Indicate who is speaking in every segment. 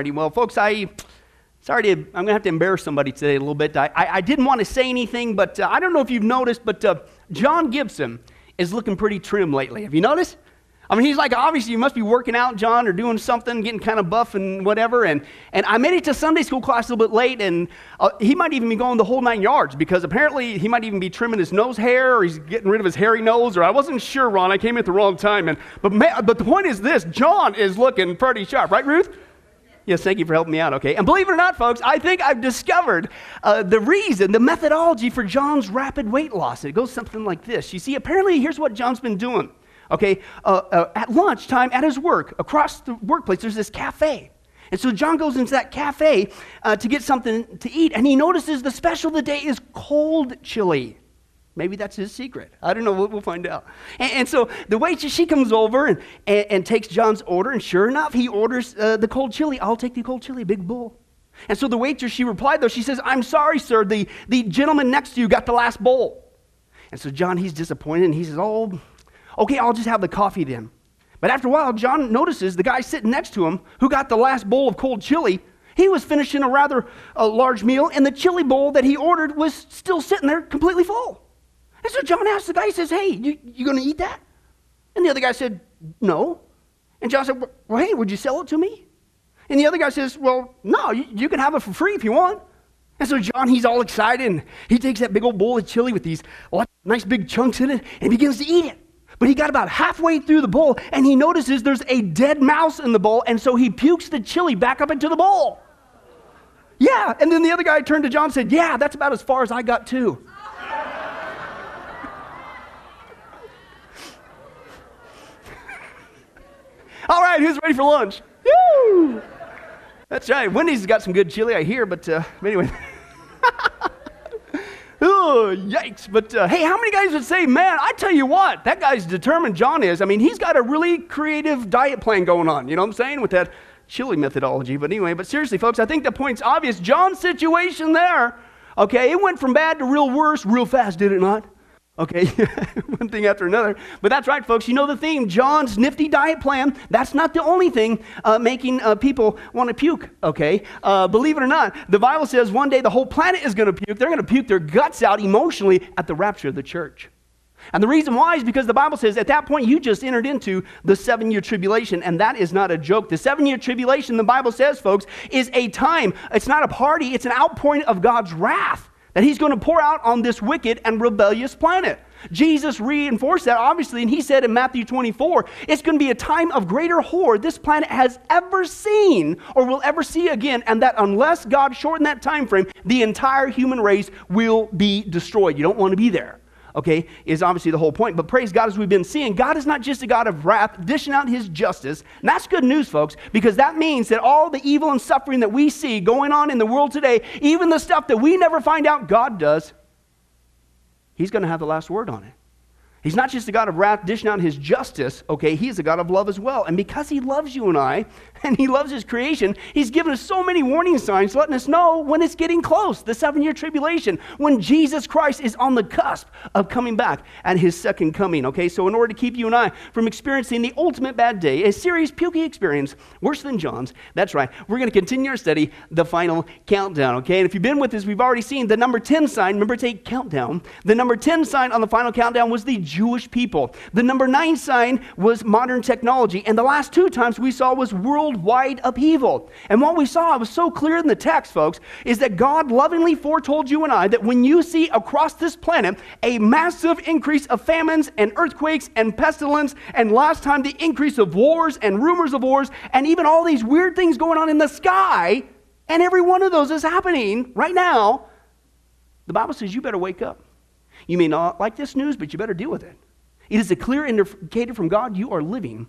Speaker 1: Already, well, folks, I sorry to, I'm going to have to embarrass somebody today a little bit. I, I, I didn't want to say anything, but uh, I don't know if you've noticed, but uh, John Gibson is looking pretty trim lately. Have you noticed? I mean, he's like, obviously, you must be working out, John, or doing something, getting kind of buff and whatever. And, and I made it to Sunday school class a little bit late, and uh, he might even be going the whole nine yards because apparently he might even be trimming his nose hair or he's getting rid of his hairy nose, or I wasn't sure, Ron. I came at the wrong time. And, but, but the point is this John is looking pretty sharp, right, Ruth? Yes, thank you for helping me out, okay? And believe it or not, folks, I think I've discovered uh, the reason, the methodology for John's rapid weight loss. It goes something like this. You see, apparently, here's what John's been doing. Okay, uh, uh, at lunchtime at his work, across the workplace, there's this cafe. And so John goes into that cafe uh, to get something to eat, and he notices the special of the day is cold chili. Maybe that's his secret. I don't know. We'll, we'll find out. And, and, so the waitress, she comes over and, and, and, takes John's order, and sure enough, he orders uh, the cold chili. I'll take the cold chili, big bowl. And so the waitress, she replied, though, she says, I'm sorry, sir, the, the gentleman next to you got the last bowl. And so John, he's disappointed, and he says, Oh, Okay, I'll just have the coffee then. But after a while, John notices the guy sitting next to him who got the last bowl of cold chili. He was finishing a rather a large meal, and the chili bowl that he ordered was still sitting there completely full. And so John asks the guy, he says, Hey, you, you going to eat that? And the other guy said, No. And John said, Well, hey, would you sell it to me? And the other guy says, Well, no, you, you can have it for free if you want. And so John, he's all excited. And he takes that big old bowl of chili with these nice big chunks in it and begins to eat it. But he got about halfway through the bowl and he notices there's a dead mouse in the bowl, and so he pukes the chili back up into the bowl. Yeah, and then the other guy turned to John and said, Yeah, that's about as far as I got too. All right, who's ready for lunch? Woo! That's right. Wendy's got some good chili, I hear, but uh, anyway. yikes. But uh, hey, how many guys would say, man, I tell you what, that guy's determined, John is. I mean, he's got a really creative diet plan going on, you know what I'm saying, with that chili methodology. But anyway, but seriously, folks, I think the point's obvious. John's situation there, okay, it went from bad to real worse real fast, did it not? Okay, one thing after another. But that's right, folks. You know the theme John's nifty diet plan. That's not the only thing uh, making uh, people want to puke, okay? Uh, believe it or not, the Bible says one day the whole planet is going to puke. They're going to puke their guts out emotionally at the rapture of the church. And the reason why is because the Bible says at that point you just entered into the seven year tribulation, and that is not a joke. The seven year tribulation, the Bible says, folks, is a time, it's not a party, it's an outpouring of God's wrath that he's going to pour out on this wicked and rebellious planet. Jesus reinforced that, obviously, and he said in Matthew 24, it's going to be a time of greater horror this planet has ever seen or will ever see again, and that unless God shorten that time frame, the entire human race will be destroyed. You don't want to be there okay, is obviously the whole point. But praise God, as we've been seeing, God is not just a God of wrath, dishing out his justice. And that's good news, folks, because that means that all the evil and suffering that we see going on in the world today, even the stuff that we never find out God does, he's going to have the last word on it. He's not just a God of wrath dishing out his justice, okay? He's a God of love as well. And because he loves you and I, and he loves his creation, he's given us so many warning signs letting us know when it's getting close, the seven year tribulation, when Jesus Christ is on the cusp of coming back at his second coming, okay? So, in order to keep you and I from experiencing the ultimate bad day, a serious pukey experience, worse than John's, that's right, we're going to continue our study, the final countdown, okay? And if you've been with us, we've already seen the number 10 sign, remember, take countdown. The number 10 sign on the final countdown was the Jewish people. The number 9 sign was modern technology. And the last two times we saw was world worldwide upheaval. And what we saw, it was so clear in the text, folks, is that God lovingly foretold you and I that when you see across this planet a massive increase of famines and earthquakes and pestilence, and last time the increase of wars and rumors of wars, and even all these weird things going on in the sky, and every one of those is happening right now, the Bible says you better wake up. You may not like this news, but you better deal with it. It is a clear indicator from God you are living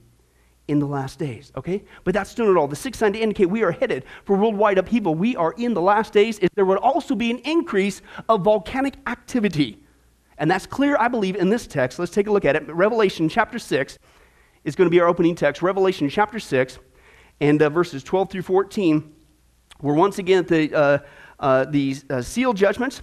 Speaker 1: in the last days, okay? But that's still not all. The sixth sign to indicate we are headed for worldwide upheaval. We are in the last days. Is there would also be an increase of volcanic activity. And that's clear, I believe, in this text. Let's take a look at it. Revelation chapter 6 is going to be our opening text. Revelation chapter 6 and uh, verses 12 through 14. We're once again at the, uh, uh, the uh, seal judgments.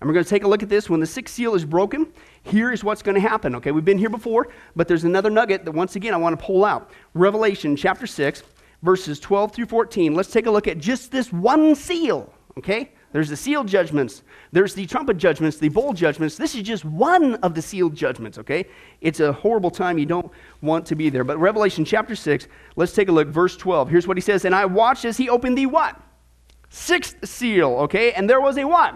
Speaker 1: And we're going to take a look at this when the sixth seal is broken here is what's going to happen. Okay, we've been here before, but there's another nugget that once again I want to pull out. Revelation chapter 6, verses 12 through 14, let's take a look at just this one seal, okay? There's the seal judgments, there's the trumpet judgments, the bowl judgments. This is just one of the sealed judgments, okay? It's a horrible time. You don't want to be there. But Revelation chapter 6, let's take a look. Verse 12. Here's what he says And I watched as he opened the what? Sixth seal, okay? And there was a what?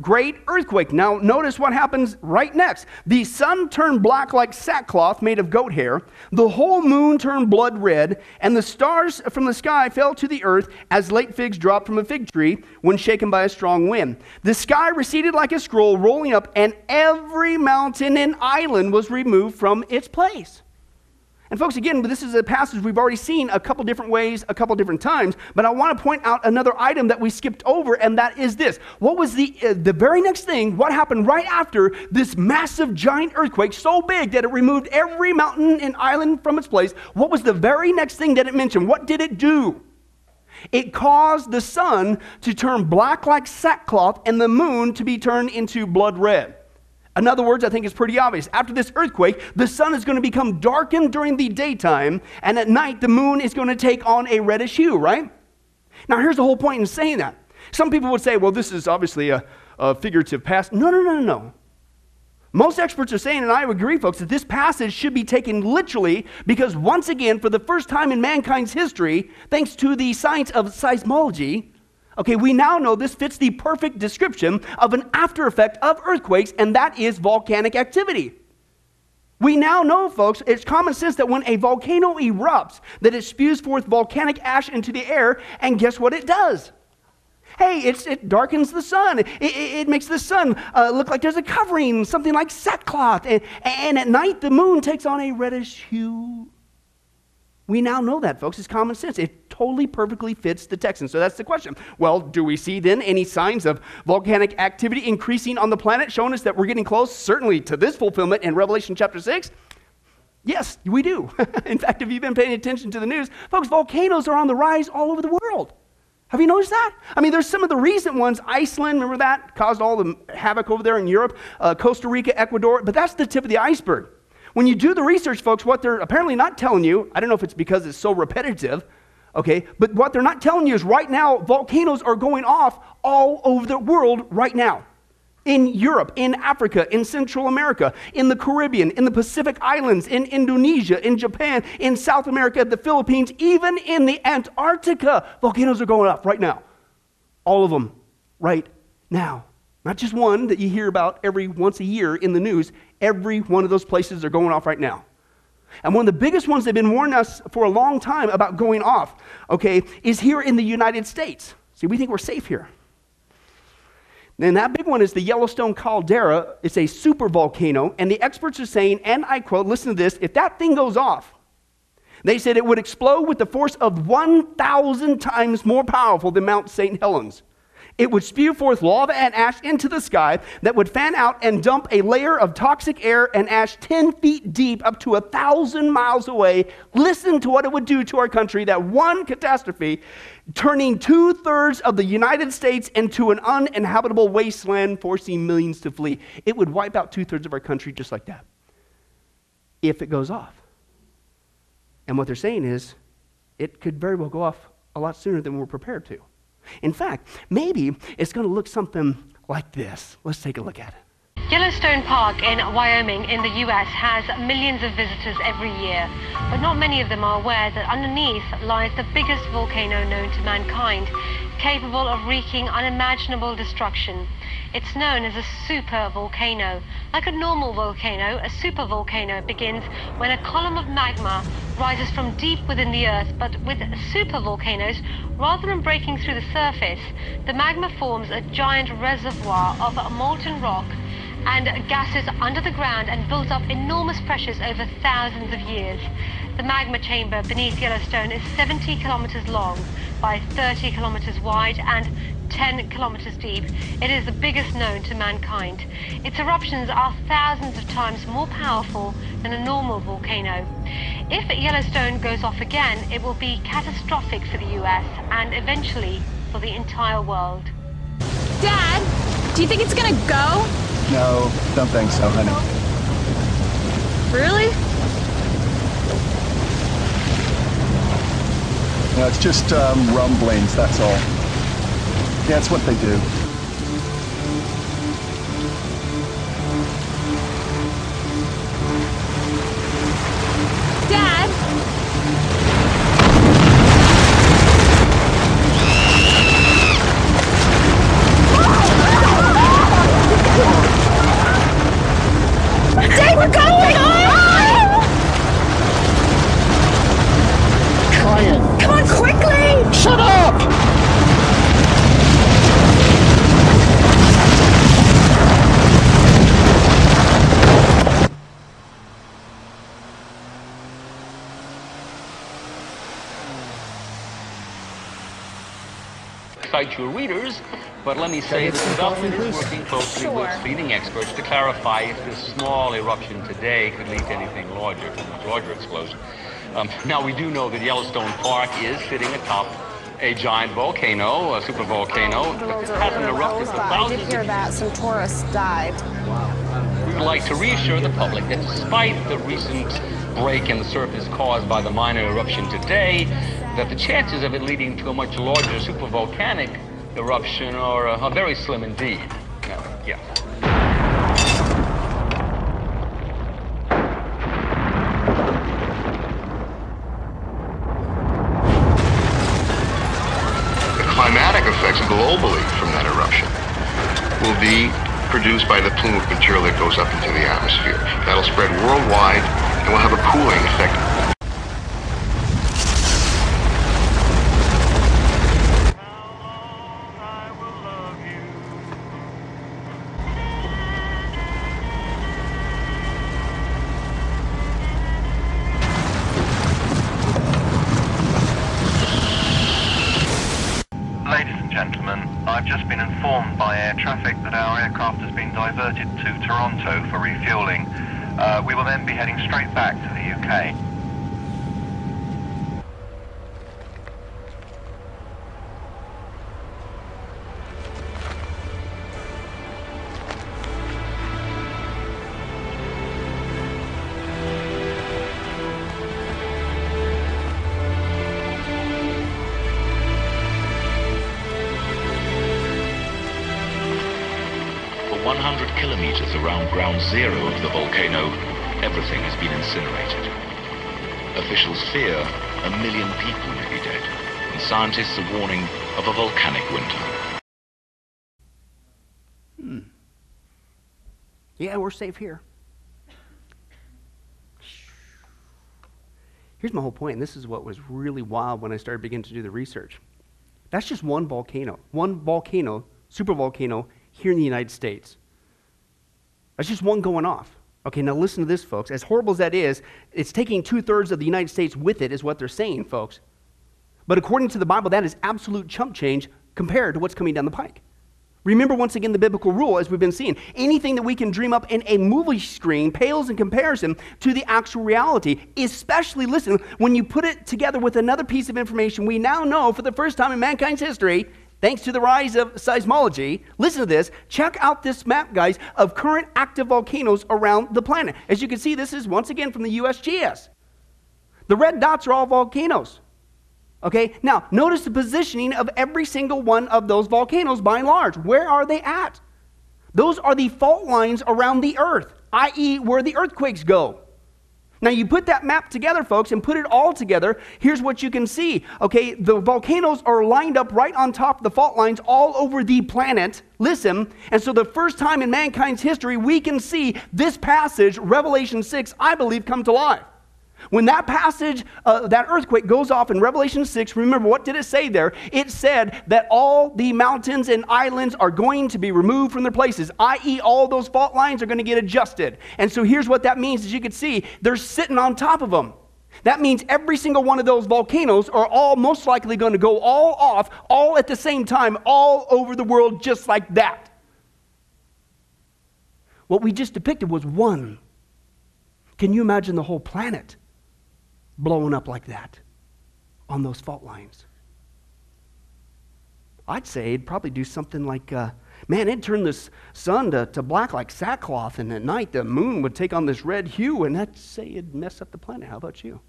Speaker 1: Great earthquake. Now, notice what happens right next. The sun turned black like sackcloth made of goat hair, the whole moon turned blood red, and the stars from the sky fell to the earth as late figs drop from a fig tree when shaken by a strong wind. The sky receded like a scroll rolling up, and every mountain and island was removed from its place. And, folks, again, this is a passage we've already seen a couple different ways, a couple different times, but I want to point out another item that we skipped over, and that is this. What was the, uh, the very next thing? What happened right after this massive giant earthquake, so big that it removed every mountain and island from its place? What was the very next thing that it mentioned? What did it do? It caused the sun to turn black like sackcloth and the moon to be turned into blood red. In other words, I think it's pretty obvious. After this earthquake, the sun is going to become darkened during the daytime, and at night, the moon is going to take on a reddish hue, right? Now, here's the whole point in saying that. Some people would say, well, this is obviously a, a figurative past. No, no, no, no, no. Most experts are saying, and I agree, folks, that this passage should be taken literally because, once again, for the first time in mankind's history, thanks to the science of seismology, Okay, we now know this fits the perfect description of an after effect of earthquakes, and that is volcanic activity. We now know, folks, it's common sense that when a volcano erupts, that it spews forth volcanic ash into the air, and guess what it does? Hey, it darkens the sun. It, it, it makes the sun uh, look like there's a covering, something like sackcloth. And, and at night, the moon takes on a reddish hue. We now know that, folks. It's common sense. It totally perfectly fits the text. And so that's the question. Well, do we see then any signs of volcanic activity increasing on the planet, showing us that we're getting close, certainly, to this fulfillment in Revelation chapter 6? Yes, we do. in fact, if you've been paying attention to the news, folks, volcanoes are on the rise all over the world. Have you noticed that? I mean, there's some of the recent ones. Iceland, remember that? Caused all the havoc over there in Europe. Uh, Costa Rica, Ecuador. But that's the tip of the iceberg. When you do the research, folks, what they're apparently not telling you, I don't know if it's because it's so repetitive, okay, but what they're not telling you is right now, volcanoes are going off all over the world right now. In Europe, in Africa, in Central America, in the Caribbean, in the Pacific Islands, in Indonesia, in Japan, in South America, the Philippines, even in the Antarctica, volcanoes are going off right now. All of them right now. Not just one that you hear about every once a year in the news. Every one of those places are going off right now. And one of the biggest ones they've been warning us for a long time about going off, okay, is here in the United States. See, we think we're safe here. And that big one is the Yellowstone caldera. It's a super volcano, and the experts are saying, and I quote, listen to this, if that thing goes off, they said it would explode with the force of 1,000 times more powerful than Mount St. Helens. It would spew forth lava and ash into the sky that would fan out and dump a layer of toxic air and ash 10 feet deep up to a thousand miles away. Listen to what it would do to our country, that one catastrophe, turning two thirds of the United States into an uninhabitable wasteland, forcing millions to flee. It would wipe out two thirds of our country just like that if it goes off. And what they're saying is it could very well go off a lot sooner than we're prepared to. In fact, maybe it's going to look something like this. Let's take a look at it.
Speaker 2: Yellowstone Park in Wyoming in the US has millions of visitors every year, but not many of them are aware that underneath lies the biggest volcano known to mankind, capable of wreaking unimaginable destruction. It's known as a super volcano. Like a normal volcano, a super volcano begins when a column of magma rises from deep within the earth, but with super volcanoes, rather than breaking through the surface, the magma forms a giant reservoir of molten rock and gases under the ground and builds up enormous pressures over thousands of years. The magma chamber beneath Yellowstone is 70 kilometers long by 30 kilometers wide and 10 kilometers deep. It is the biggest known to mankind. Its eruptions are thousands of times more powerful than a normal volcano. If Yellowstone goes off again, it will be catastrophic for the US and eventually for the entire world.
Speaker 3: Dad, do you think it's gonna go?
Speaker 4: No, don't think so, honey.
Speaker 3: Really?
Speaker 4: You know, it's just um, rumblings, that's all. It's what they do.
Speaker 5: Your readers, but let me say that the government is working closely with leading experts to clarify if this small eruption today could lead to anything larger, a much larger explosion. Um, now, we do know that Yellowstone Park is sitting atop a giant volcano, a supervolcano,
Speaker 6: The
Speaker 5: that hasn't
Speaker 6: overclosed,
Speaker 5: erupted for
Speaker 6: but I did hear that some tourists died.
Speaker 5: we would like to reassure the public that despite the recent break in the surface caused by the minor eruption today, that the chances of it leading to a much larger supervolcanic eruption are, uh, very slim indeed. Yeah.
Speaker 7: The climatic effects globally from that eruption will be produced by the plume of material that goes up into the atmosphere. That'll spread worldwide and will have a cooling effect.
Speaker 8: Straight back to the UK.
Speaker 9: For 100 kilometers around ground zero scientists are warning of a volcanic winter. Hmm.
Speaker 1: Yeah, we're safe here. Here's my whole point, and this is what was really wild when I started beginning to do the research. That's just one volcano, one volcano, super volcano here in the United States. That's just one going off. Okay, now listen to this, folks. As horrible as that is, it's taking two thirds of the United States with it, is what they're saying, folks. But according to the Bible, that is absolute chump change compared to what's coming down the pike. Remember once again the biblical rule, as we've been seeing. Anything that we can dream up in a movie screen pales in comparison to the actual reality, especially, listen, when you put it together with another piece of information we now know for the first time in mankind's history, thanks to the rise of seismology. Listen to this. Check out this map, guys, of current active volcanoes around the planet. As you can see, this is once again from the USGS. The red dots are all volcanoes. Okay, now notice the positioning of every single one of those volcanoes by and large. Where are they at? Those are the fault lines around the earth, i.e., where the earthquakes go. Now, you put that map together, folks, and put it all together. Here's what you can see. Okay, the volcanoes are lined up right on top of the fault lines all over the planet. Listen, and so the first time in mankind's history, we can see this passage, Revelation 6, I believe, come to life. When that passage, uh, that earthquake goes off in Revelation 6, remember what did it say there? It said that all the mountains and islands are going to be removed from their places, i.e., all those fault lines are going to get adjusted. And so here's what that means as you can see, they're sitting on top of them. That means every single one of those volcanoes are all most likely going to go all off, all at the same time, all over the world, just like that. What we just depicted was one. Can you imagine the whole planet blowing up like that on those fault lines? I'd say it'd probably do something like, uh, man, it'd turn the sun to, to black like sackcloth, and at night the moon would take on this red hue, and I'd say it'd mess up the planet. How about you?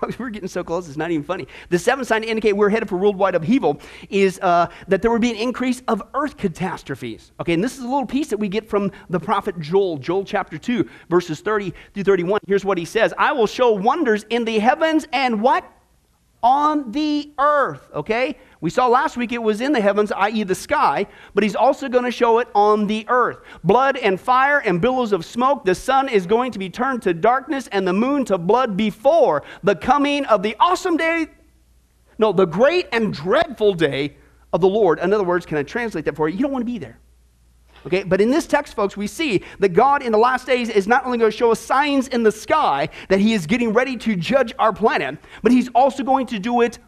Speaker 1: Folks, we're getting so close, it's not even funny. The seventh sign to indicate we're headed for worldwide upheaval is uh, that there would be an increase of earth catastrophes. Okay, and this is a little piece that we get from the prophet Joel, Joel chapter 2, verses 30 through 31. Here's what he says I will show wonders in the heavens and what? On the earth. Okay? We saw last week it was in the heavens, i.e., the sky, but he's also going to show it on the earth. Blood and fire and billows of smoke. The sun is going to be turned to darkness and the moon to blood before the coming of the awesome day. No, the great and dreadful day of the Lord. In other words, can I translate that for you? You don't want to be there. Okay, but in this text, folks, we see that God in the last days is not only going to show us signs in the sky that He is getting ready to judge our planet, but He's also going to do it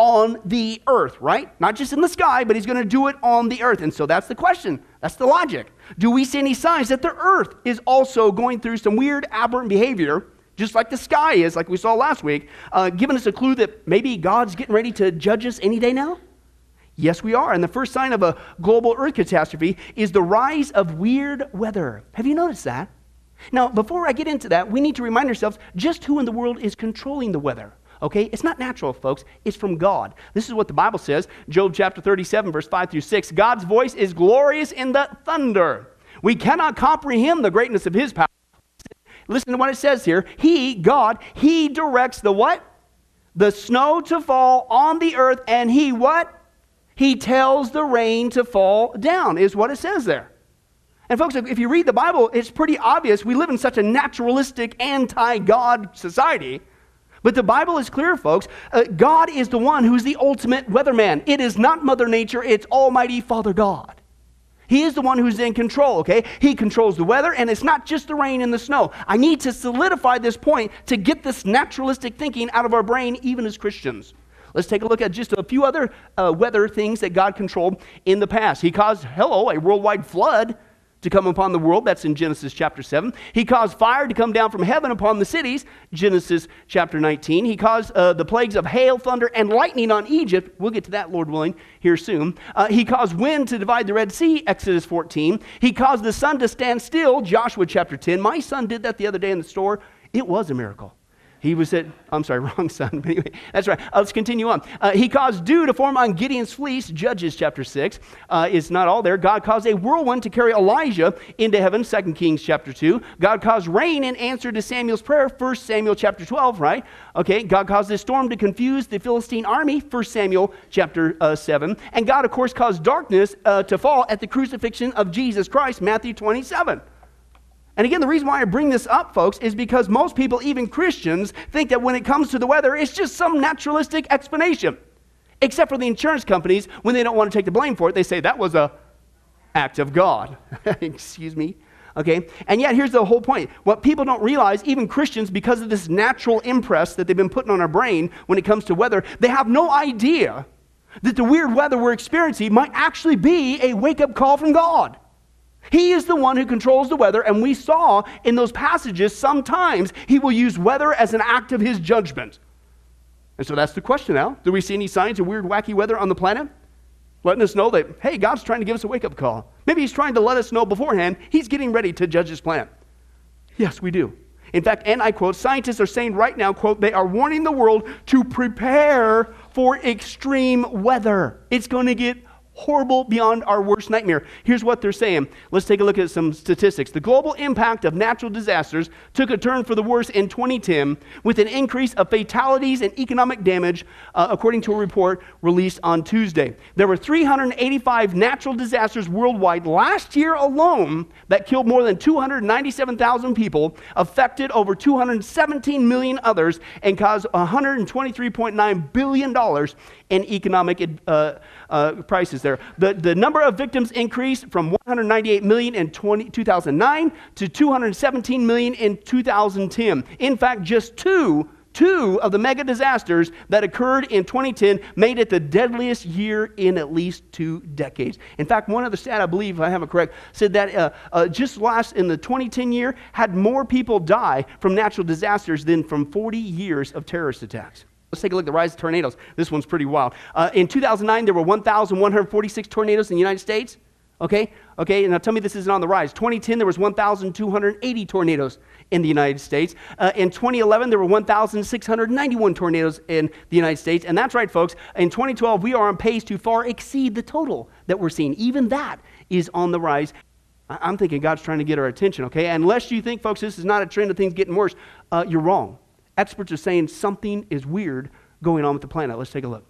Speaker 1: on the earth, right? Not just in the sky, but he's going to do it on the earth. And so that's the question. That's the logic. Do we see any signs that the earth is also going through some weird, aberrant behavior, just like the sky is, like we saw last week, uh, giving us a clue that maybe God's getting ready to judge us any day now? Yes, we are. And the first sign of a global earth catastrophe is the rise of weird weather. Have you noticed that? Now, before I get into that, we need to remind ourselves just who in the world is controlling the weather. Okay? It's not natural, folks. It's from God. This is what the Bible says Job chapter 37, verse 5 through 6. God's voice is glorious in the thunder. We cannot comprehend the greatness of his power. Listen to what it says here. He, God, he directs the what? The snow to fall on the earth, and he what? He tells the rain to fall down, is what it says there. And folks, if you read the Bible, it's pretty obvious we live in such a naturalistic, anti God society but the Bible is clear, folks. Uh, God is the one who's the ultimate weatherman. It is not Mother Nature, it's Almighty Father God. He is the one who's in control, okay? He controls the weather, and it's not just the rain and the snow. I need to solidify this point to get this naturalistic thinking out of our brain, even as Christians. Let's take a look at just a few other uh, weather things that God controlled in the past. He caused, hello, a worldwide flood to come upon the world. That's in Genesis chapter 7. He caused fire to come down from heaven upon the cities. Genesis chapter 19. He caused uh, the plagues of hail, thunder, and lightning on Egypt. We'll get to that, Lord willing, here soon. Uh, he caused wind to divide the Red Sea. Exodus 14. He caused the sun to stand still. Joshua chapter 10. My son did that the other day in the store. It was a miracle. He was at, I'm sorry, wrong son. anyway, that's right. Uh, let's continue on. Uh, he caused dew to form on Gideon's fleece, Judges chapter 6. Uh, it's not all there. God caused a whirlwind to carry Elijah into heaven, 2 Kings chapter 2. God caused rain in answer to Samuel's prayer, 1 Samuel chapter 12, right? Okay, God caused a storm to confuse the Philistine army, 1 Samuel chapter uh, 7. And God, of course, caused darkness uh, to fall at the crucifixion of Jesus Christ, Matthew 27. And again, the reason why I bring this up, folks, is because most people, even Christians, think that when it comes to the weather, it's just some naturalistic explanation. Except for the insurance companies, when they don't want to take the blame for it, they say that was a act of God. Excuse me. Okay? And yet, here's the whole point. What people don't realize, even Christians, because of this natural impress that they've been putting on our brain when it comes to weather, they have no idea that the weird weather we're experiencing might actually be a wake up call from God. He is the one who controls the weather, and we saw in those passages sometimes he will use weather as an act of his judgment. And so that's the question now. Do we see any signs of weird, wacky weather on the planet? Letting us know that, hey, God's trying to give us a wake up call. Maybe He's trying to let us know beforehand He's getting ready to judge His planet. Yes, we do. In fact, and I quote, scientists are saying right now, quote, they are warning the world to prepare for extreme weather. It's going to get horrible beyond our worst nightmare. Here's what they're saying. Let's take a look at some statistics. The global impact of natural disasters took a turn for the worse in 2010 with an increase of fatalities and economic damage, uh, according to a report released on Tuesday. There were 385 natural disasters worldwide last year alone that killed more than 297,000 people, affected over 217 million others, and caused $123.9 billion in economic uh, uh, prices there. The, the number of victims increased from 198 million in 20, 2009 to 217 million in 2010. In fact, just two two of the mega disasters that occurred in 2010 made it the deadliest year in at least two decades. In fact, one of the stat, I believe, if I have it correct, said that uh, uh, just last in the 2010 year had more people die from natural disasters than from 40 years of terrorist attacks. Let's take a look at the rise of tornadoes. This one's pretty wild. Uh, in 2009, there were 1,146 tornadoes in the United States. Okay? Okay, now tell me this isn't on the rise. 2010, there was 1,280 tornadoes in the United States. Uh, in 2011, there were 1,691 tornadoes in the United States. And that's right, folks. In 2012, we are on pace to far exceed the total that we're seeing. Even that is on the rise. I'm thinking God's trying to get our attention, okay? Unless you think, folks, this is not a trend of things getting worse, uh, you're wrong. Experts are saying something is weird going on with the planet. Let's take a look.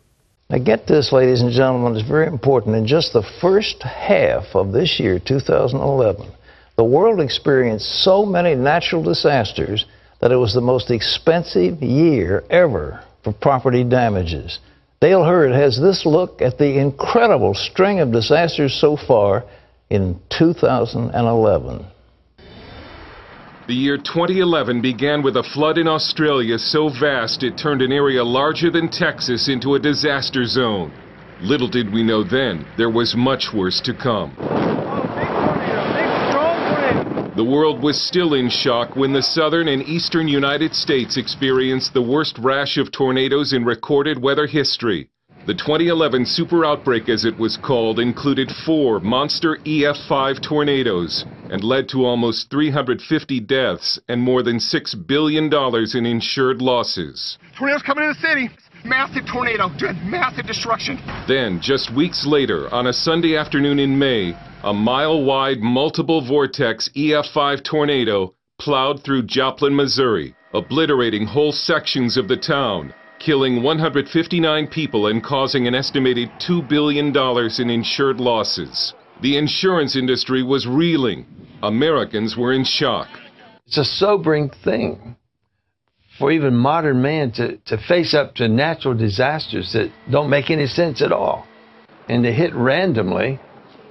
Speaker 10: Now, get this, ladies and gentlemen, it's very important. In just the first half of this year, 2011, the world experienced so many natural disasters that it was the most expensive year ever for property damages. Dale Hurd has this look at the incredible string of disasters so far in 2011.
Speaker 6: The year 2011 began with a flood in Australia so vast it turned an area larger than Texas into a disaster zone. Little did we know then, there was much worse to come. The world was still in shock when the southern and eastern United States experienced the worst rash of tornadoes in recorded weather history. The 2011 super outbreak, as it was called, included four monster EF5 tornadoes and led to almost 350 deaths and more than $6 billion in insured losses.
Speaker 11: Tornadoes coming in the city. Massive tornado, massive destruction.
Speaker 6: Then, just weeks later, on a Sunday afternoon in May, a mile wide multiple vortex EF5 tornado plowed through Joplin, Missouri, obliterating whole sections of the town killing 159 people and causing an estimated $2 billion in insured losses. The insurance industry was reeling. Americans were in shock.
Speaker 12: It's a sobering thing for even modern man to, to face up to natural disasters that don't make any sense at all and to hit randomly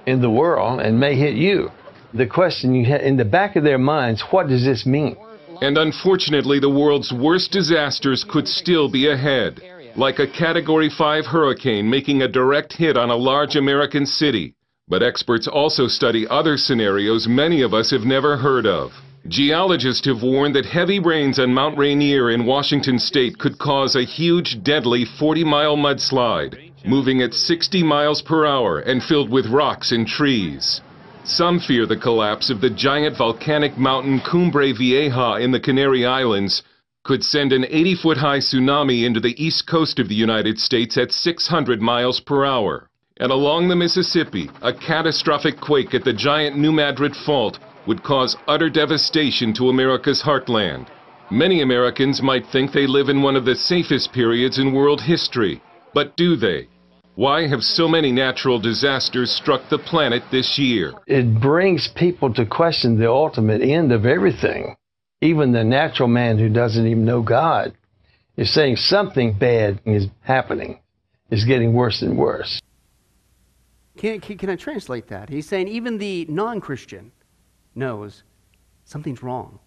Speaker 12: in the world and may hit you. The question you have in the back of their minds, what does this mean?
Speaker 6: And unfortunately, the world's worst disasters could still be ahead, like a Category 5 hurricane making a direct hit on a large American city. But experts also study other scenarios many of us have never heard of. Geologists have warned that heavy rains on Mount Rainier in Washington state could cause a huge, deadly 40 mile mudslide, moving at 60 miles per hour and filled with rocks and trees. Some fear the collapse of the giant volcanic mountain Cumbre Vieja in the Canary Islands could send an 80 foot high tsunami into the east coast of the United States at 600 miles per hour. And along the Mississippi, a catastrophic quake at the giant New Madrid Fault would cause utter devastation to America's heartland. Many Americans might think they live in one of the safest periods in world history. But do they? Why have so many natural disasters struck the planet this year?
Speaker 12: It brings people to question the ultimate end of everything. Even the natural man who doesn't even know God is saying something bad is happening, is getting worse and worse.
Speaker 1: Can, can, can I translate that? He's saying even the non Christian knows something's wrong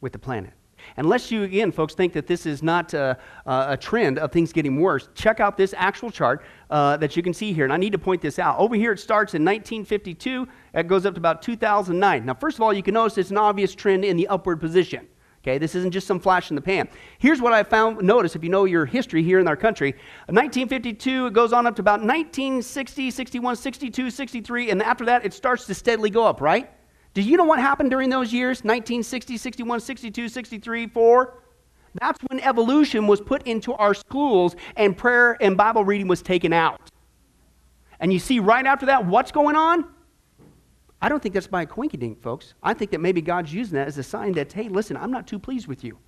Speaker 1: with the planet. Unless you, again, folks, think that this is not a, a trend of things getting worse, check out this actual chart uh, that you can see here. And I need to point this out. Over here, it starts in 1952, it goes up to about 2009. Now, first of all, you can notice it's an obvious trend in the upward position. Okay, this isn't just some flash in the pan. Here's what I found. Notice if you know your history here in our country, 1952 it goes on up to about 1960, 61, 62, 63, and after that it starts to steadily go up. Right? Do you know what happened during those years? 1960, 61, 62, 63, 4? That's when evolution was put into our schools and prayer and Bible reading was taken out. And you see right after that, what's going on? I don't think that's by a quinky dink, folks. I think that maybe God's using that as a sign that, hey, listen, I'm not too pleased with you.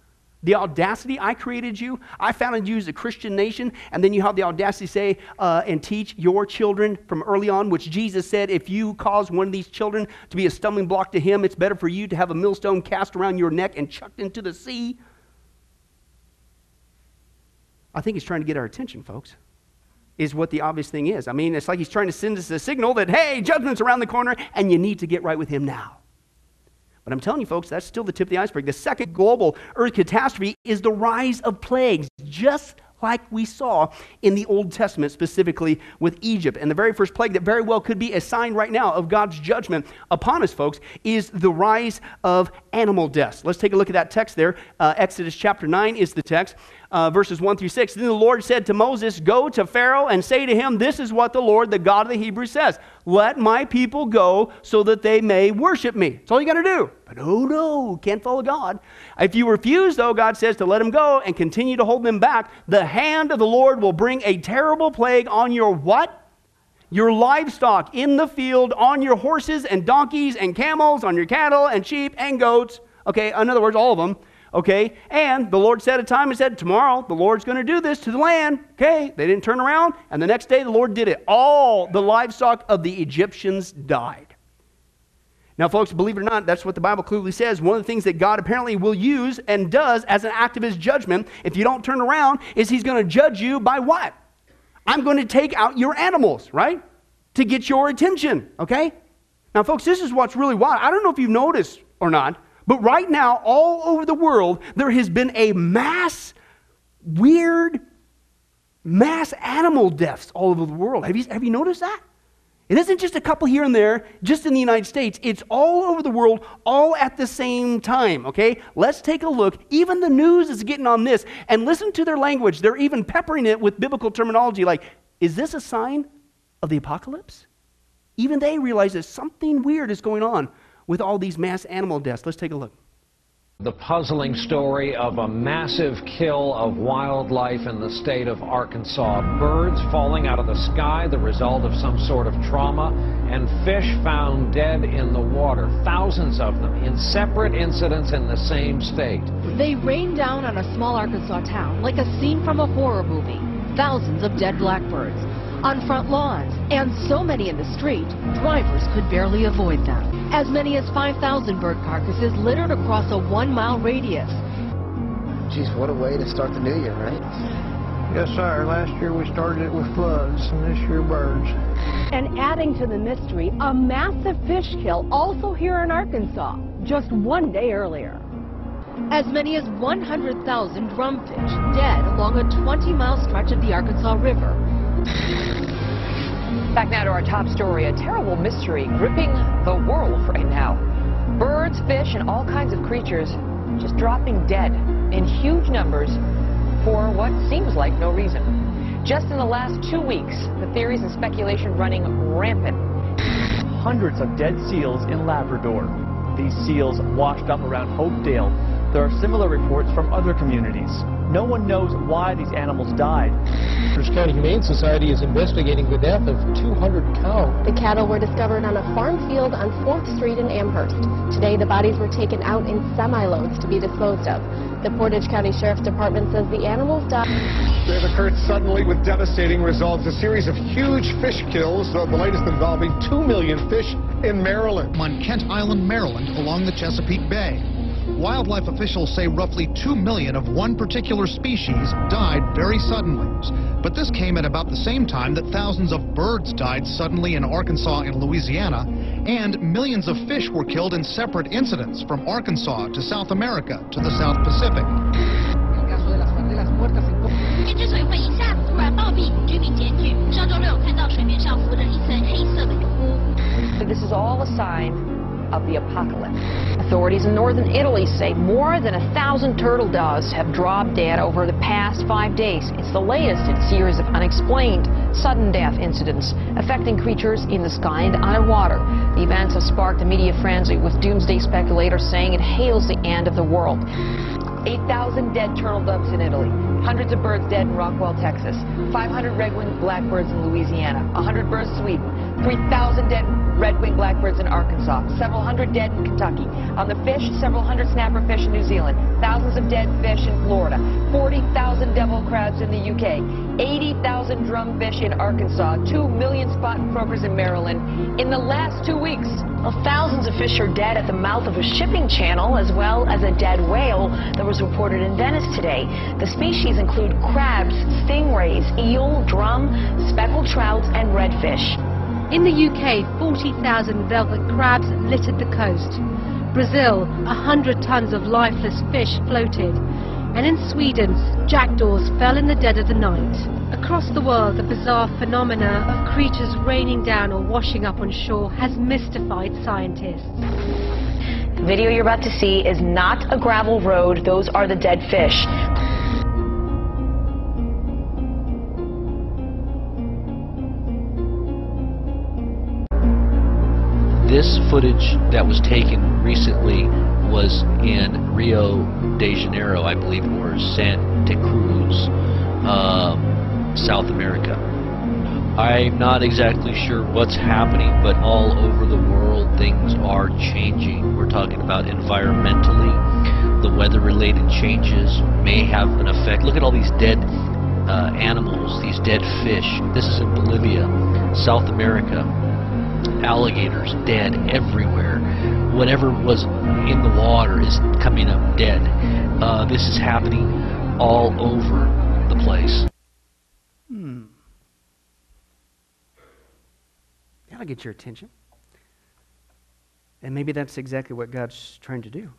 Speaker 1: The audacity, I created you, I founded you as a Christian nation, and then you have the audacity to say uh, and teach your children from early on, which Jesus said, if you cause one of these children to be a stumbling block to him, it's better for you to have a millstone cast around your neck and chucked into the sea. I think he's trying to get our attention, folks, is what the obvious thing is. I mean, it's like he's trying to send us a signal that, hey, judgment's around the corner, and you need to get right with him now. But I'm telling you, folks, that's still the tip of the iceberg. The second global earth catastrophe is the rise of plagues, just like we saw in the Old Testament, specifically with Egypt. And the very first plague that very well could be a sign right now of God's judgment upon us, folks, is the rise of animal deaths. Let's take a look at that text there. Uh, Exodus chapter 9 is the text. Uh, verses 1 through 6. Then the Lord said to Moses, Go to Pharaoh and say to him, This is what the Lord, the God of the Hebrews, says Let my people go so that they may worship me. That's all you got to do. But oh no, can't follow God. If you refuse, though, God says to let them go and continue to hold them back, the hand of the Lord will bring a terrible plague on your what? Your livestock in the field, on your horses and donkeys and camels, on your cattle and sheep and goats. Okay, in other words, all of them Okay? And the Lord set a time and said, Tomorrow the Lord's going to do this to the land. Okay? They didn't turn around. And the next day the Lord did it. All the livestock of the Egyptians died. Now, folks, believe it or not, that's what the Bible clearly says. One of the things that God apparently will use and does as an act of his judgment, if you don't turn around, is he's going to judge you by what? I'm going to take out your animals, right? To get your attention, okay? Now, folks, this is what's really wild. I don't know if you've noticed or not, but right now, all over the world, there has been a mass, weird, mass animal deaths all over the world. Have you, have you noticed that? It isn't just a couple here and there, just in the United States. It's all over the world, all at the same time, okay? Let's take a look. Even the news is getting on this. And listen to their language. They're even peppering it with biblical terminology like, is this a sign of the apocalypse? Even they realize that something weird is going on with all these mass animal deaths. Let's take a look.
Speaker 13: The puzzling story of a massive kill of wildlife in the state of Arkansas. Birds falling out of the sky, the result of some sort of trauma, and fish found dead in the water. Thousands of them in separate incidents in the same state.
Speaker 14: They rained down on a small Arkansas town like a scene from a horror movie. Thousands of dead blackbirds on front lawns, and so many in the street, drivers could barely avoid them. As many as 5,000 bird carcasses littered across a one-mile radius.
Speaker 15: Geez, what a way to start the new year, right?
Speaker 16: Yes, sir. Last year we started it with floods, and this year birds.
Speaker 14: And adding to the mystery, a massive fish kill also here in Arkansas, just one day earlier. As many as 100,000 drumfish dead along a 20-mile stretch of the Arkansas River.
Speaker 17: Back now to our top story, a terrible mystery gripping the world right now. Birds, fish, and all kinds of creatures just dropping dead in huge numbers for what seems like no reason. Just in the last two weeks, the theories and speculation running rampant.
Speaker 18: Hundreds of dead seals in Labrador. These seals washed up around Hopedale. There are similar reports from other communities. No one knows why these animals died.
Speaker 19: Bruce County Humane Society is investigating the death of 200 cows.
Speaker 20: The cattle were discovered on a farm field on 4th Street in Amherst. Today, the bodies were taken out in semi-loads to be disposed of. The Portage County Sheriff's Department says the animals died.
Speaker 11: They have occurred suddenly with devastating results. A series of huge fish kills, the latest involving 2 million fish in Maryland.
Speaker 21: On Kent Island, Maryland, along the Chesapeake Bay. Wildlife officials say roughly 2 million of one particular species died very suddenly. But this came at about the same time that thousands of birds died suddenly in Arkansas and Louisiana, and millions of fish were killed in separate incidents from Arkansas to South America to the South Pacific.
Speaker 17: This is all a sign of the apocalypse. Authorities in northern Italy say more than a thousand turtle doves have dropped dead over the past five days. It's the latest in a series of unexplained sudden death incidents affecting creatures in the sky and underwater. The events have sparked a media frenzy with doomsday speculators saying it hails the end of the world. 8,000 dead turtle doves in Italy, hundreds of birds dead in Rockwell, Texas, 500 red-winged blackbirds in Louisiana, 100 birds in 3,000 dead red-winged blackbirds in Arkansas, several hundred dead in Kentucky. On the fish, several hundred snapper fish in New Zealand, thousands of dead fish in Florida, 40,000 devil crabs in the UK, 80,000 drumfish in Arkansas, 2 million spot croakers in Maryland. In the last two weeks,
Speaker 14: well, thousands of fish are dead at the mouth of a shipping channel, as well as a dead whale that was reported in Venice today. The species include crabs, stingrays, eel, drum, speckled trout, and redfish.
Speaker 2: In the UK, 40,000 velvet crabs littered the coast. Brazil, 100 tons of lifeless fish floated. And in Sweden, jackdaws fell in the dead of the night. Across the world, the bizarre phenomena of creatures raining down or washing up on shore has mystified scientists.
Speaker 14: The video you're about to see is not a gravel road, those are the dead fish.
Speaker 22: This footage that was taken recently was in Rio de Janeiro, I believe, or Santa Cruz, um, South America. I'm not exactly sure what's happening, but all over the world things are changing. We're talking about environmentally, the weather-related changes may have an effect. Look at all these dead uh, animals, these dead fish. This is in Bolivia, South America. Alligators dead everywhere. Whatever was in the water is coming up dead. Uh, this is happening all over the place.
Speaker 1: Hmm. That'll get your attention. And maybe that's exactly what God's trying to do.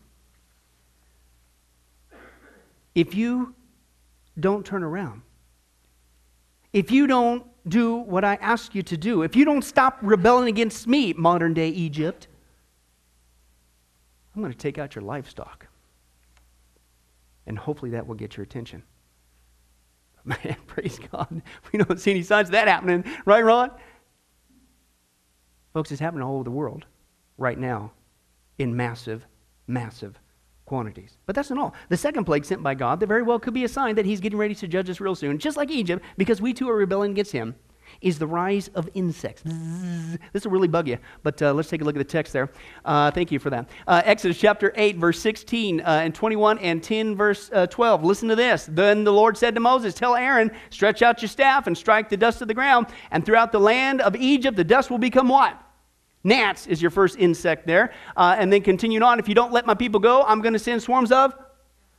Speaker 1: If you don't turn around, if you don't do what I ask you to do, if you don't stop rebelling against me, modern day Egypt, I'm going to take out your livestock. And hopefully that will get your attention. Man, praise God. We don't see any signs of that happening. Right, Ron? Folks, it's happening all over the world right now in massive, massive quantities. But that's not all. The second plague sent by God, that very well could be a sign that he's getting ready to judge us real soon, just like Egypt, because we too are rebelling against him, is the rise of insects. This will really bug you, but uh, let's take a look at the text there. Uh, thank you for that. Uh, Exodus chapter 8, verse 16 uh, and 21, and 10, verse uh, 12. Listen to this. Then the Lord said to Moses, Tell Aaron, stretch out your staff and strike the dust of the ground, and throughout the land of Egypt the dust will become what? Gnats is your first insect there. Uh, and then continuing on, if you don't let my people go, I'm going to send swarms of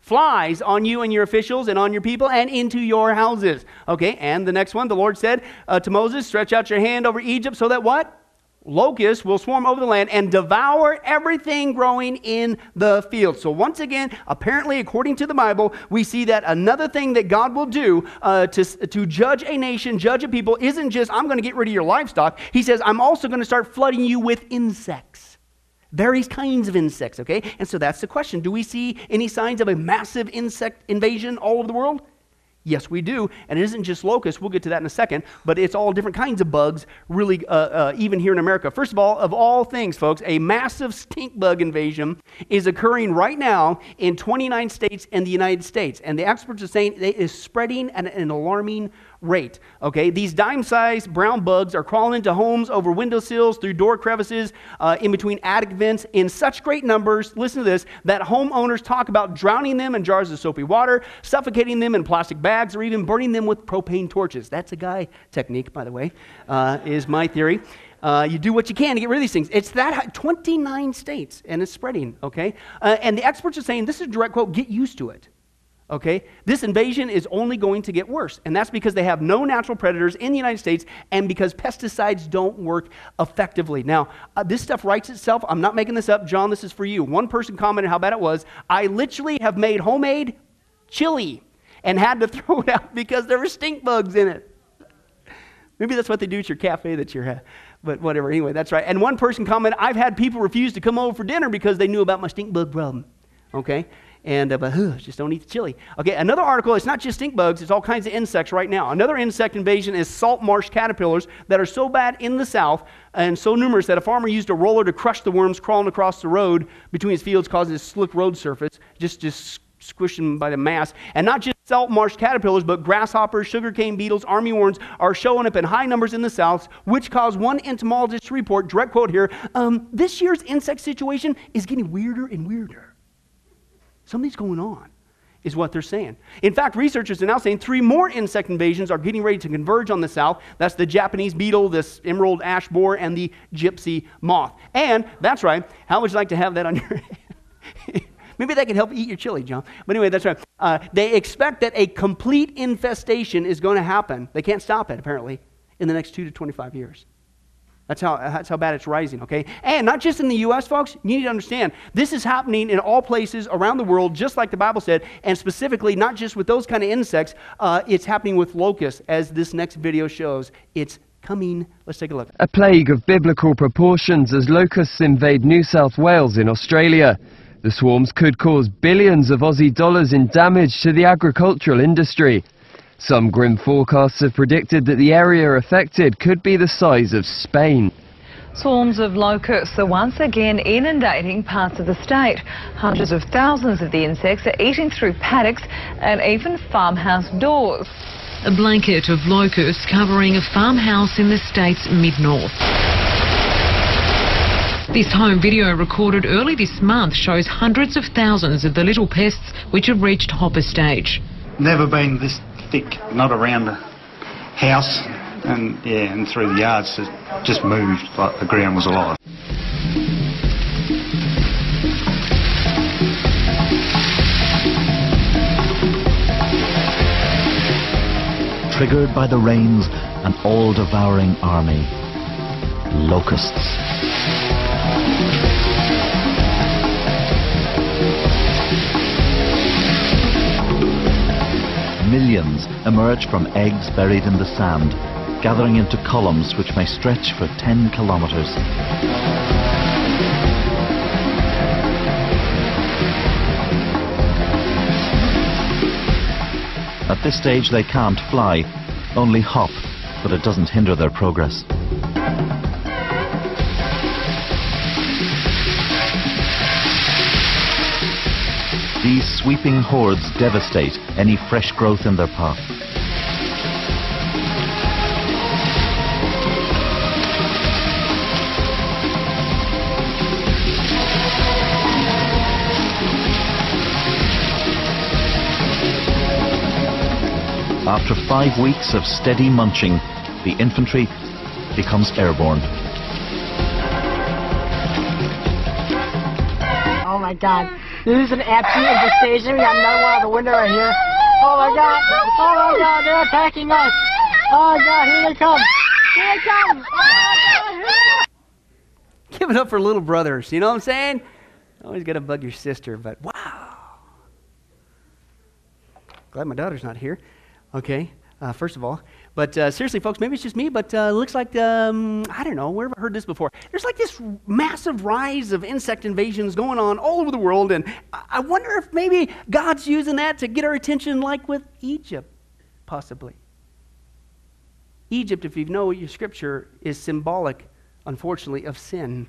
Speaker 1: flies on you and your officials and on your people and into your houses. Okay, and the next one, the Lord said uh, to Moses, Stretch out your hand over Egypt so that what? Locusts will swarm over the land and devour everything growing in the field. So, once again, apparently, according to the Bible, we see that another thing that God will do uh, to, to judge a nation, judge a people, isn't just, I'm going to get rid of your livestock. He says, I'm also going to start flooding you with insects. Various kinds of insects, okay? And so that's the question. Do we see any signs of a massive insect invasion all over the world? Yes, we do. And it isn't just locusts. We'll get to that in a second. But it's all different kinds of bugs, really, uh, uh, even here in America. First of all, of all things, folks, a massive stink bug invasion is occurring right now in 29 states in the United States. And the experts are saying it is spreading at an alarming rate. Okay, these dime-sized brown bugs are crawling into homes over windowsills, through door crevices, uh, in between attic vents in such great numbers. Listen to this: that homeowners talk about drowning them in jars of soapy water, suffocating them in plastic bags, or even burning them with propane torches. That's a guy technique, by the way, uh, is my theory. Uh, you do what you can to get rid of these things. It's that high, 29 states, and it's spreading, okay? Uh, and the experts are saying, this is a direct quote, get used to it. Okay? This invasion is only going to get worse. And that's because they have no natural predators in the United States and because pesticides don't work effectively. Now, uh, this stuff writes itself. I'm not making this up. John, this is for you. One person commented how bad it was. I literally have made homemade chili and had to throw it out because there were stink bugs in it. Maybe that's what they do at your cafe that you're at. But whatever. Anyway, that's right. And one person commented, I've had people refuse to come over for dinner because they knew about my stink bug problem. Okay? And uh, but ugh, just don't eat the chili. Okay, another article. It's not just stink bugs; it's all kinds of insects right now. Another insect invasion is salt marsh caterpillars that are so bad in the south and so numerous that a farmer used a roller to crush the worms crawling across the road between his fields, causing a slick road surface, just just squishing them by the mass. And not just salt marsh caterpillars, but grasshoppers, sugarcane beetles, army worms are showing up in high numbers in the south, which caused one entomologist to report, direct quote here, um, this year's insect situation is getting weirder and weirder. Something's going on, is what they're saying. In fact, researchers are now saying three more insect invasions are getting ready to converge on the south. That's the Japanese beetle, this emerald ash borer, and the gypsy moth. And that's right, how would you like to have that on your Maybe that can help eat your chili, John. But anyway, that's right. Uh, they expect that a complete infestation is going to happen. They can't stop it, apparently, in the next two to 25 years. That's how, that's how bad it's rising, okay? And not just in the U.S., folks. You need to understand this is happening in all places around the world, just like the Bible said, and specifically not just with those kind of insects. Uh, it's happening with locusts, as this next video shows. It's coming. Let's take a look.
Speaker 23: A plague of biblical proportions as locusts invade New South Wales in Australia. The swarms could cause billions of Aussie dollars in damage to the agricultural industry. Some grim forecasts have predicted that the area affected could be the size of Spain.
Speaker 24: Swarms of locusts are once again inundating parts of the state. Hundreds of thousands of the insects are eating through paddocks and even farmhouse doors.
Speaker 2: A blanket of locusts covering a farmhouse in the state's mid-north. This home video recorded early this month shows hundreds of thousands of the little pests which have reached hopper stage.
Speaker 25: Never been this thick, not around the house and yeah, and through the yards. It just moved like the ground was alive.
Speaker 26: Triggered by the rains, an all-devouring army. Locusts. Millions emerge from eggs buried in the sand, gathering into columns which may stretch for 10 kilometers. At this stage they can't fly, only hop, but it doesn't hinder their progress. These sweeping hordes devastate any fresh growth in their path. After five weeks of steady munching, the infantry becomes airborne.
Speaker 27: Oh my god. This is an absolute infestation. We got another one out the window right here. Oh my god. Oh my god, they're attacking us. Oh my god, here they come. Here they come. Oh.
Speaker 1: Give it up for little brothers. You know what I'm saying? Always got to bug your sister, but wow. Glad my daughter's not here. Okay, uh, first of all. But uh, seriously, folks, maybe it's just me, but uh, looks like, um, I don't know, where have I heard this before? There's like this massive rise of insect invasions going on all over the world, and I, I wonder if maybe God's using that to get our attention, like with Egypt, possibly. Egypt, if you know your scripture, is symbolic, unfortunately, of sin.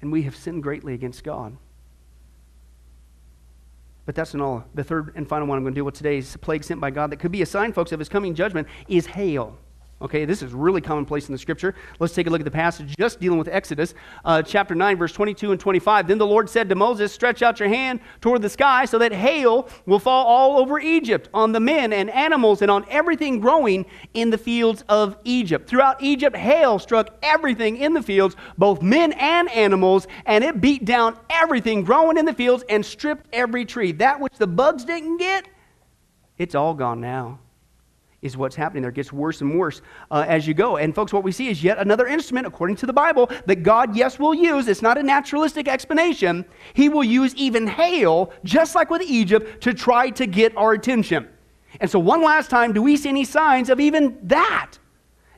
Speaker 1: And we have sinned greatly against God. But that's not all. The third and final one I'm going to deal with today is a plague sent by God that could be a sign, folks, of his coming judgment is hail. Okay, this is really commonplace in the scripture. Let's take a look at the passage just dealing with Exodus, uh, chapter 9, verse 22 and 25. Then the Lord said to Moses, Stretch out your hand toward the sky so that hail will fall all over Egypt, on the men and animals, and on everything growing in the fields of Egypt. Throughout Egypt, hail struck everything in the fields, both men and animals, and it beat down everything growing in the fields and stripped every tree. That which the bugs didn't get, it's all gone now is what's happening there. It gets worse and worse uh, as you go. And, folks, what we see is yet another instrument, according to the Bible, that God, yes, will use. It's not a naturalistic explanation. He will use even hail, just like with Egypt, to try to get our attention. And so, one last time, do we see any signs of even that?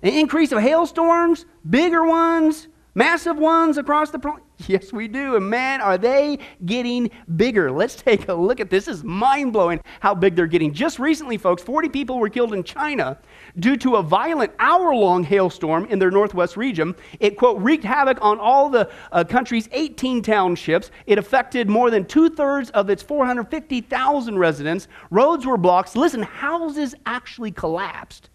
Speaker 1: An increase of hailstorms, bigger ones, massive ones across the planet? Yes, we do. And man, are they getting bigger. Let's take a look at this. This is mind blowing how big they're getting. Just recently, folks, 40 people were killed in China due to a violent hour long hailstorm in their northwest region. It, quote, wreaked havoc on all the uh, country's 18 townships. It affected more than two thirds of its 450,000 residents. Roads were blocked. Listen, houses actually collapsed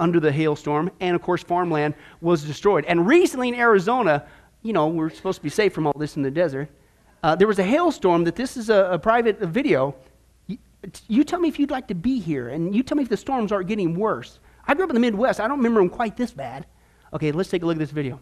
Speaker 1: under the hailstorm, and of course, farmland was destroyed. And recently in Arizona, you know, we're supposed to be safe from all this in the desert. Uh, there was a hailstorm that this is a, a private video. You, you, tell me if you'd like to be here, and you tell me if the storms aren't getting worse. I grew up in the Midwest. I don't remember them quite this bad. Okay, let's take a look at this video.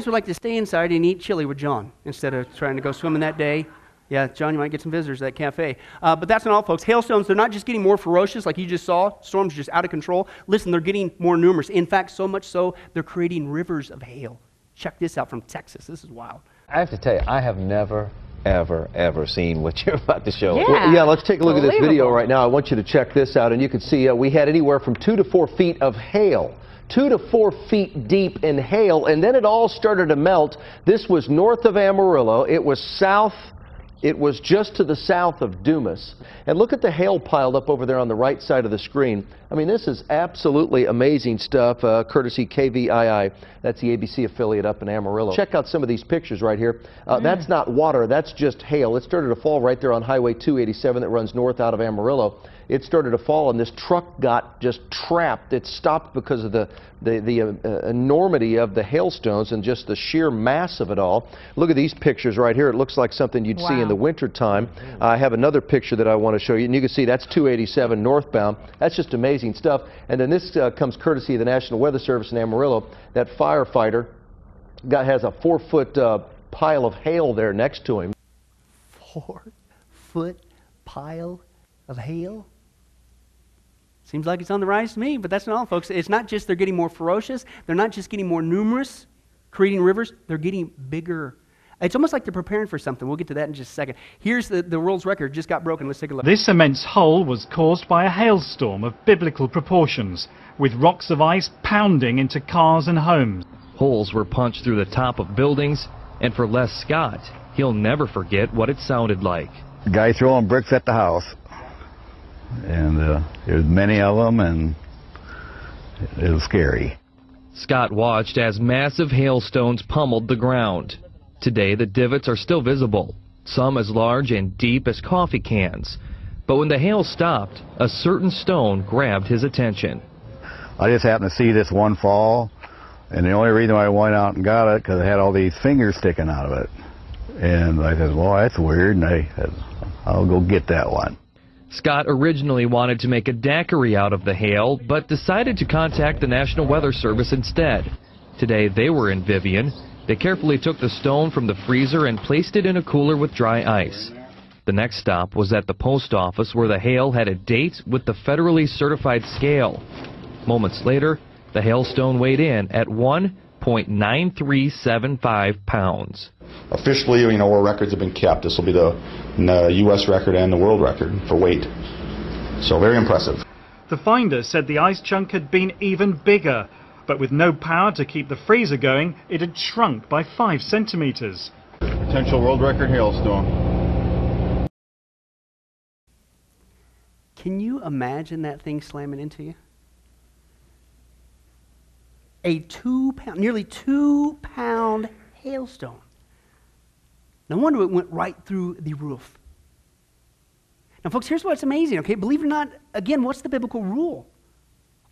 Speaker 1: Guys would like to stay inside and eat chili with John instead of trying to go swimming that day? Yeah, John, you might get some visitors at that cafe. Uh, but that's not all, folks. Hailstones, they're not just getting more ferocious, like you just saw. Storms are just out of control. Listen, they're getting more numerous. In fact, so much so, they're creating rivers of hail. Check this out from Texas. This is wild.
Speaker 28: I have to tell you, I have never, ever, ever seen what you're about to show.
Speaker 1: Yeah.
Speaker 29: Well, yeah, let's take a look at this video right now. I want you to check this out, and you can see uh, we had anywhere from two to four feet of hail. Two to four feet deep in hail, and then it all started to melt. This was north of Amarillo. It was south it was just to the south of Dumas. And look at the hail piled up over there on the right side of the screen. I mean, this is absolutely amazing stuff, uh, courtesy KVII. That's the ABC affiliate up in Amarillo. Check out some of these pictures right here. Uh, That's not water, that's just hail. It started to fall right there on Highway 287 that runs north out of Amarillo. It started to fall, and this truck got just trapped. It stopped because of the, the, the uh, enormity of the hailstones and just the sheer mass of it all. Look at these pictures right here. It looks like something you'd see in the wintertime. I have another picture that I want to show you, and you can see that's 287 northbound. That's just amazing stuff. And then this uh, comes courtesy of the National Weather Service in Amarillo. That firefighter got, has a four-foot uh, pile of hail there next to him.
Speaker 1: Four foot pile of hail? Seems like it's on the rise to me, but that's not all, folks. It's not just they're getting more ferocious, they're not just getting more numerous, creating rivers, they're getting bigger. It's almost like they're preparing for something. We'll get to that in just a second. Here's the, the world's record, just got broken. Let's take a look.
Speaker 30: This immense hole was caused by a hailstorm of biblical proportions, with rocks of ice pounding into cars and homes.
Speaker 31: Holes were punched through the top of buildings, and for Les Scott, he'll never forget what it sounded like.
Speaker 32: guy throwing bricks at the house. And uh, there's many of them, and it was scary.
Speaker 31: Scott watched as massive hailstones pummeled the ground. Today, the divots are still visible, some as large and deep as coffee cans. But when the hail stopped, a certain stone grabbed his attention.
Speaker 32: I just happened to see this one fall, and the only reason why I went out and got it because it had all these fingers sticking out of it. And I said, well, that's weird, and I said, I'll go get that one.
Speaker 31: Scott originally wanted to make a daiquiri out of the hail, but decided to contact the National Weather Service instead. Today they were in Vivian. They carefully took the stone from the freezer and placed it in a cooler with dry ice. The next stop was at the post office where the hail had a date with the federally certified scale. Moments later, the hailstone weighed in at 1.9375 pounds.
Speaker 33: Officially, you know, where records have been kept, this will be the uh, U.S. record and the world record for weight. So very impressive.
Speaker 30: The finder said the ice chunk had been even bigger, but with no power to keep the freezer going, it had shrunk by 5 centimeters.
Speaker 32: Potential world record hailstone.
Speaker 1: Can you imagine that thing slamming into you? A two pound, nearly two pound hailstone. No wonder it went right through the roof. Now, folks, here's what's amazing, okay? Believe it or not, again, what's the biblical rule?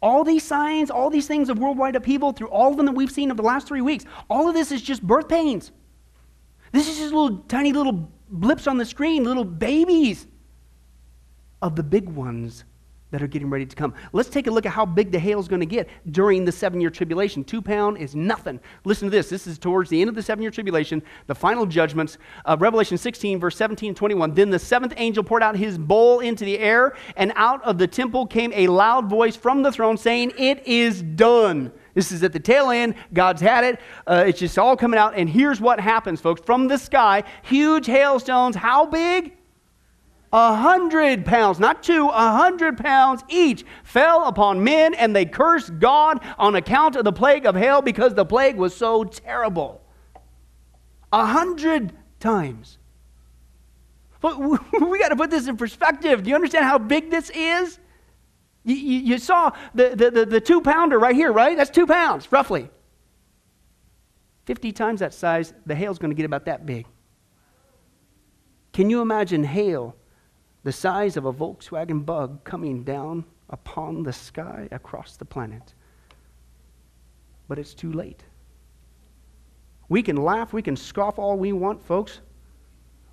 Speaker 1: All these signs, all these things of worldwide upheaval, through all of them that we've seen over the last three weeks, all of this is just birth pains. This is just little tiny little blips on the screen, little babies of the big ones that are getting ready to come. Let's take a look at how big the hail is going to get during the seven year tribulation. Two pound is nothing. Listen to this. This is towards the end of the seven year tribulation, the final judgments. Uh, Revelation 16, verse 17 and 21. Then the seventh angel poured out his bowl into the air, and out of the temple came a loud voice from the throne saying, It is done. This is at the tail end. God's had it. Uh, it's just all coming out. And here's what happens, folks. From the sky, huge hailstones. How big? A hundred pounds, not two, a hundred pounds each fell upon men, and they cursed God on account of the plague of hail because the plague was so terrible. A hundred times. But we got to put this in perspective. Do you understand how big this is? You saw the, the, the, the two pounder right here, right? That's two pounds, roughly. 50 times that size, the hail's going to get about that big. Can you imagine hail the size of a Volkswagen bug coming down upon the sky across the planet? But it's too late. We can laugh, we can scoff all we want, folks.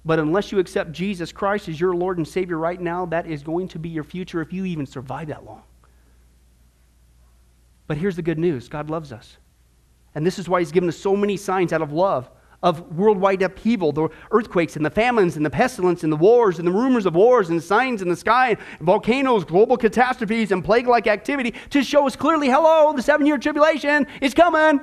Speaker 1: But unless you accept Jesus Christ as your Lord and Savior right now, that is going to be your future if you even survive that long. But here's the good news God loves us. And this is why He's given us so many signs out of love of worldwide upheaval, the earthquakes and the famines and the pestilence and the wars and the rumors of wars and signs in the sky, volcanoes, global catastrophes, and plague like activity to show us clearly hello, the seven year tribulation is coming.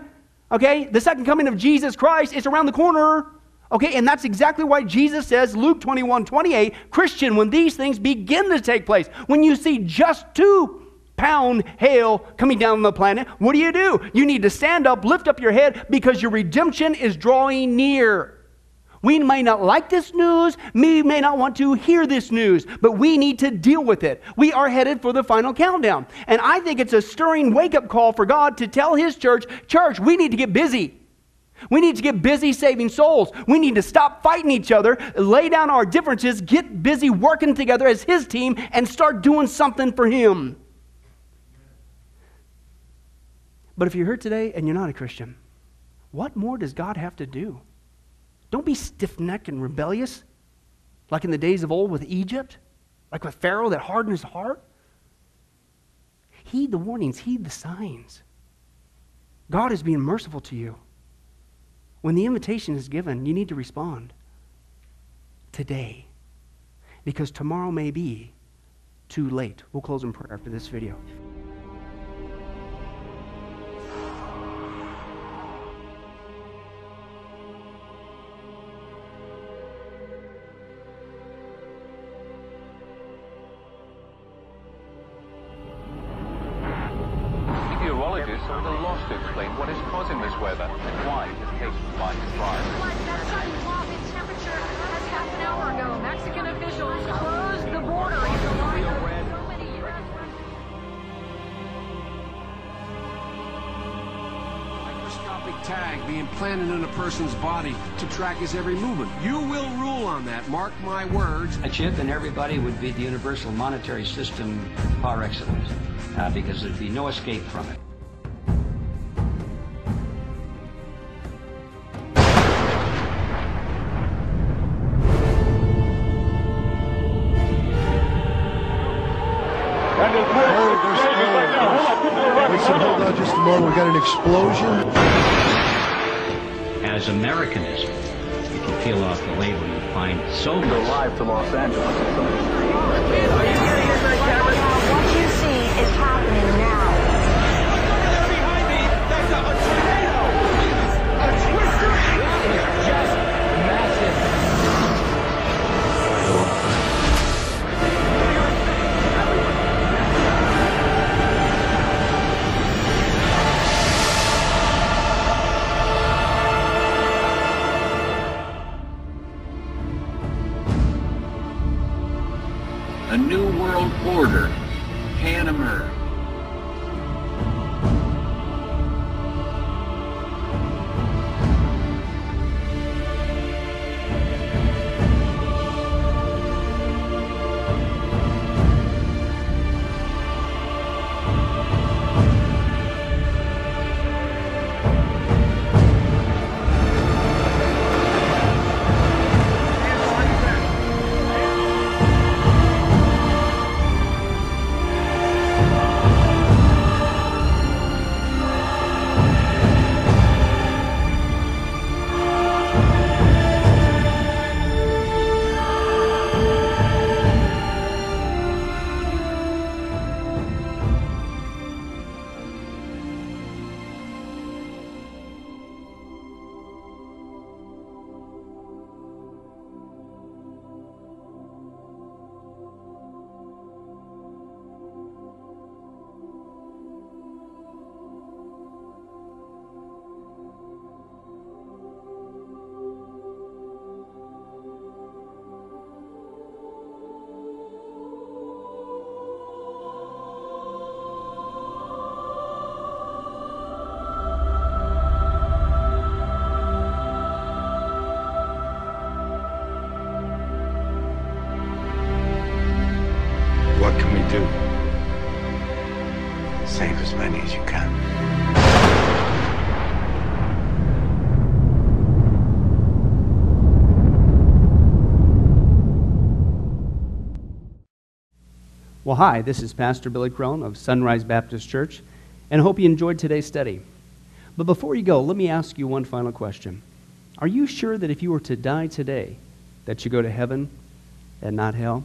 Speaker 1: Okay? The second coming of Jesus Christ is around the corner. Okay, and that's exactly why Jesus says, Luke 21 28, Christian, when these things begin to take place, when you see just two pound hail coming down on the planet, what do you do? You need to stand up, lift up your head, because your redemption is drawing near. We may not like this news, we may not want to hear this news, but we need to deal with it. We are headed for the final countdown. And I think it's a stirring wake up call for God to tell His church, church, we need to get busy. We need to get busy saving souls. We need to stop fighting each other, lay down our differences, get busy working together as His team, and start doing something for Him. But if you're here today and you're not a Christian, what more does God have to do? Don't be stiff necked and rebellious like in the days of old with Egypt, like with Pharaoh that hardened his heart. Heed the warnings, heed the signs. God is being merciful to you. When the invitation is given, you need to respond today because tomorrow may be too late. We'll close in prayer after this video.
Speaker 34: Track his every movement. You will rule on that, mark my words.
Speaker 35: A chip in everybody would be the universal monetary system par excellence, uh, because there'd be no escape from it.
Speaker 36: Listen, hold on just. We got an explosion.
Speaker 35: As Americanism, if you peel off the label, you find so much.
Speaker 37: live to Los Angeles.
Speaker 38: What you see is happening now.
Speaker 34: What can we do? Save as many as you can.
Speaker 1: Well, hi, this is Pastor Billy Crone of Sunrise Baptist Church, and I hope you enjoyed today's study. But before you go, let me ask you one final question Are you sure that if you were to die today, that you go to heaven and not hell?